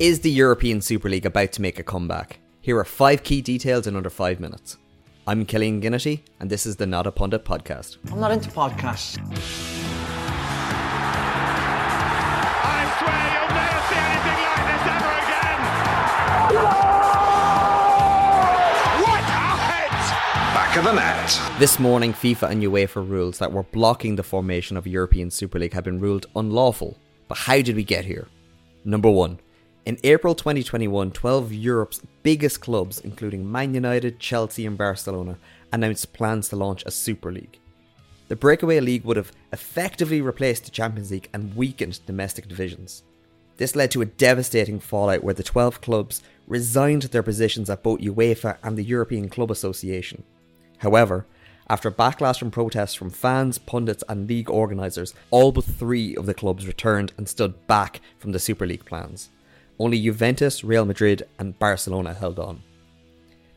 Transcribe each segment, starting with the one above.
Is the European Super League about to make a comeback? Here are five key details in under five minutes. I'm Killian Ginnity, and this is the Not a Pundit podcast. I'm not into podcasts. I swear you'll never see anything like this ever again. What a hit! Back of the net. This morning, FIFA and UEFA rules that were blocking the formation of European Super League have been ruled unlawful. But how did we get here? Number one, in April 2021, 12 Europe's biggest clubs, including Man United, Chelsea, and Barcelona, announced plans to launch a Super League. The breakaway league would have effectively replaced the Champions League and weakened domestic divisions. This led to a devastating fallout where the 12 clubs resigned their positions at both UEFA and the European Club Association. However, after backlash from protests from fans, pundits, and league organisers, all but three of the clubs returned and stood back from the Super League plans. Only Juventus, Real Madrid, and Barcelona held on.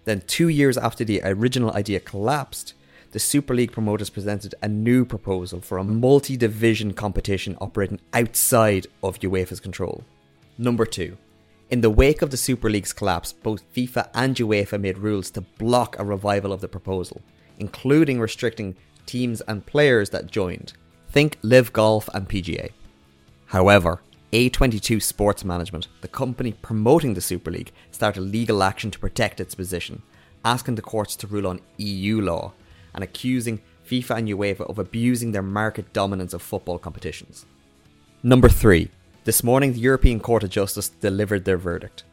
Then, two years after the original idea collapsed, the Super League promoters presented a new proposal for a multi division competition operating outside of UEFA's control. Number two, in the wake of the Super League's collapse, both FIFA and UEFA made rules to block a revival of the proposal, including restricting teams and players that joined. Think LIV Golf and PGA. However, A22 Sports Management, the company promoting the Super League, started legal action to protect its position, asking the courts to rule on EU law and accusing FIFA and UEFA of abusing their market dominance of football competitions. Number 3. This morning, the European Court of Justice delivered their verdict.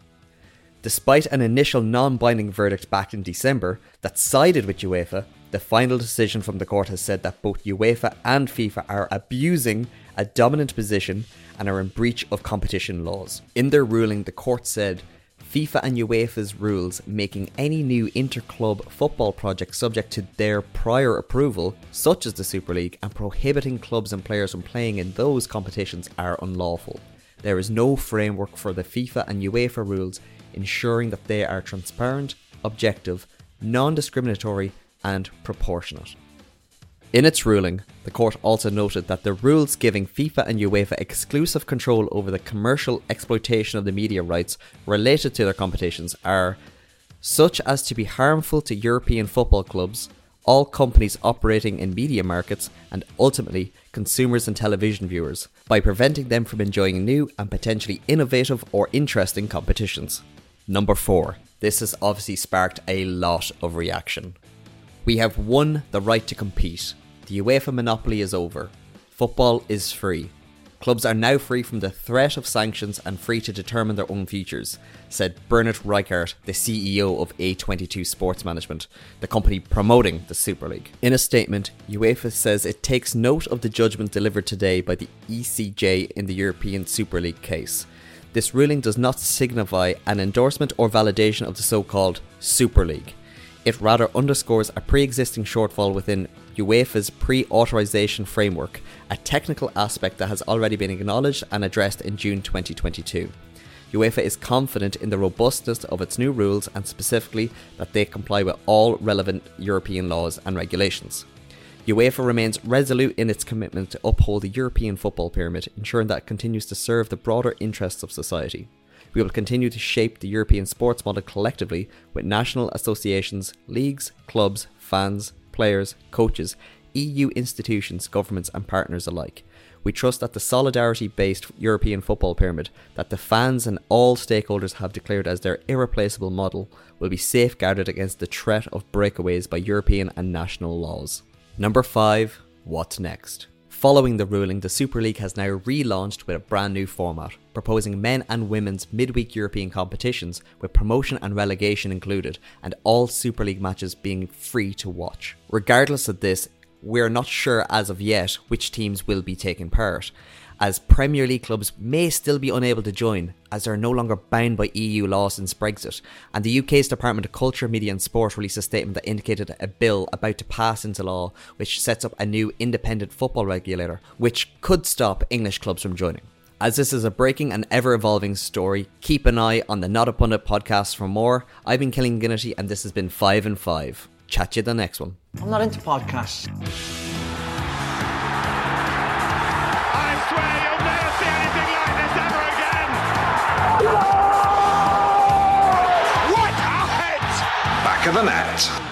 Despite an initial non binding verdict back in December that sided with UEFA, the final decision from the court has said that both UEFA and FIFA are abusing a dominant position and are in breach of competition laws. In their ruling, the court said FIFA and UEFA's rules making any new inter-club football project subject to their prior approval, such as the Super League, and prohibiting clubs and players from playing in those competitions are unlawful. There is no framework for the FIFA and UEFA rules ensuring that they are transparent, objective, non-discriminatory, and proportionate. In its ruling, the court also noted that the rules giving FIFA and UEFA exclusive control over the commercial exploitation of the media rights related to their competitions are such as to be harmful to European football clubs, all companies operating in media markets, and ultimately consumers and television viewers, by preventing them from enjoying new and potentially innovative or interesting competitions. Number 4. This has obviously sparked a lot of reaction. We have won the right to compete. The UEFA monopoly is over. Football is free. Clubs are now free from the threat of sanctions and free to determine their own futures, said Bernhard Reichart, the CEO of A22 Sports Management, the company promoting the Super League. In a statement, UEFA says it takes note of the judgment delivered today by the ECJ in the European Super League case. This ruling does not signify an endorsement or validation of the so called Super League. It rather underscores a pre existing shortfall within UEFA's pre authorization framework, a technical aspect that has already been acknowledged and addressed in June 2022. UEFA is confident in the robustness of its new rules and specifically that they comply with all relevant European laws and regulations. UEFA remains resolute in its commitment to uphold the European football pyramid, ensuring that it continues to serve the broader interests of society. We will continue to shape the European sports model collectively with national associations, leagues, clubs, fans, players, coaches, EU institutions, governments, and partners alike. We trust that the solidarity based European football pyramid that the fans and all stakeholders have declared as their irreplaceable model will be safeguarded against the threat of breakaways by European and national laws. Number 5. What's next? Following the ruling, the Super League has now relaunched with a brand new format, proposing men and women's midweek European competitions with promotion and relegation included, and all Super League matches being free to watch. Regardless of this, we're not sure as of yet which teams will be taking part, as Premier League clubs may still be unable to join, as they're no longer bound by EU law since Brexit. And the UK's Department of Culture, Media and Sport released a statement that indicated a bill about to pass into law which sets up a new independent football regulator, which could stop English clubs from joining. As this is a breaking and ever evolving story, keep an eye on the Not a Pundit podcast for more. I've been Killian Ginnity, and this has been 5 in 5. Chat you the next one. I'm not into podcasts. Of net.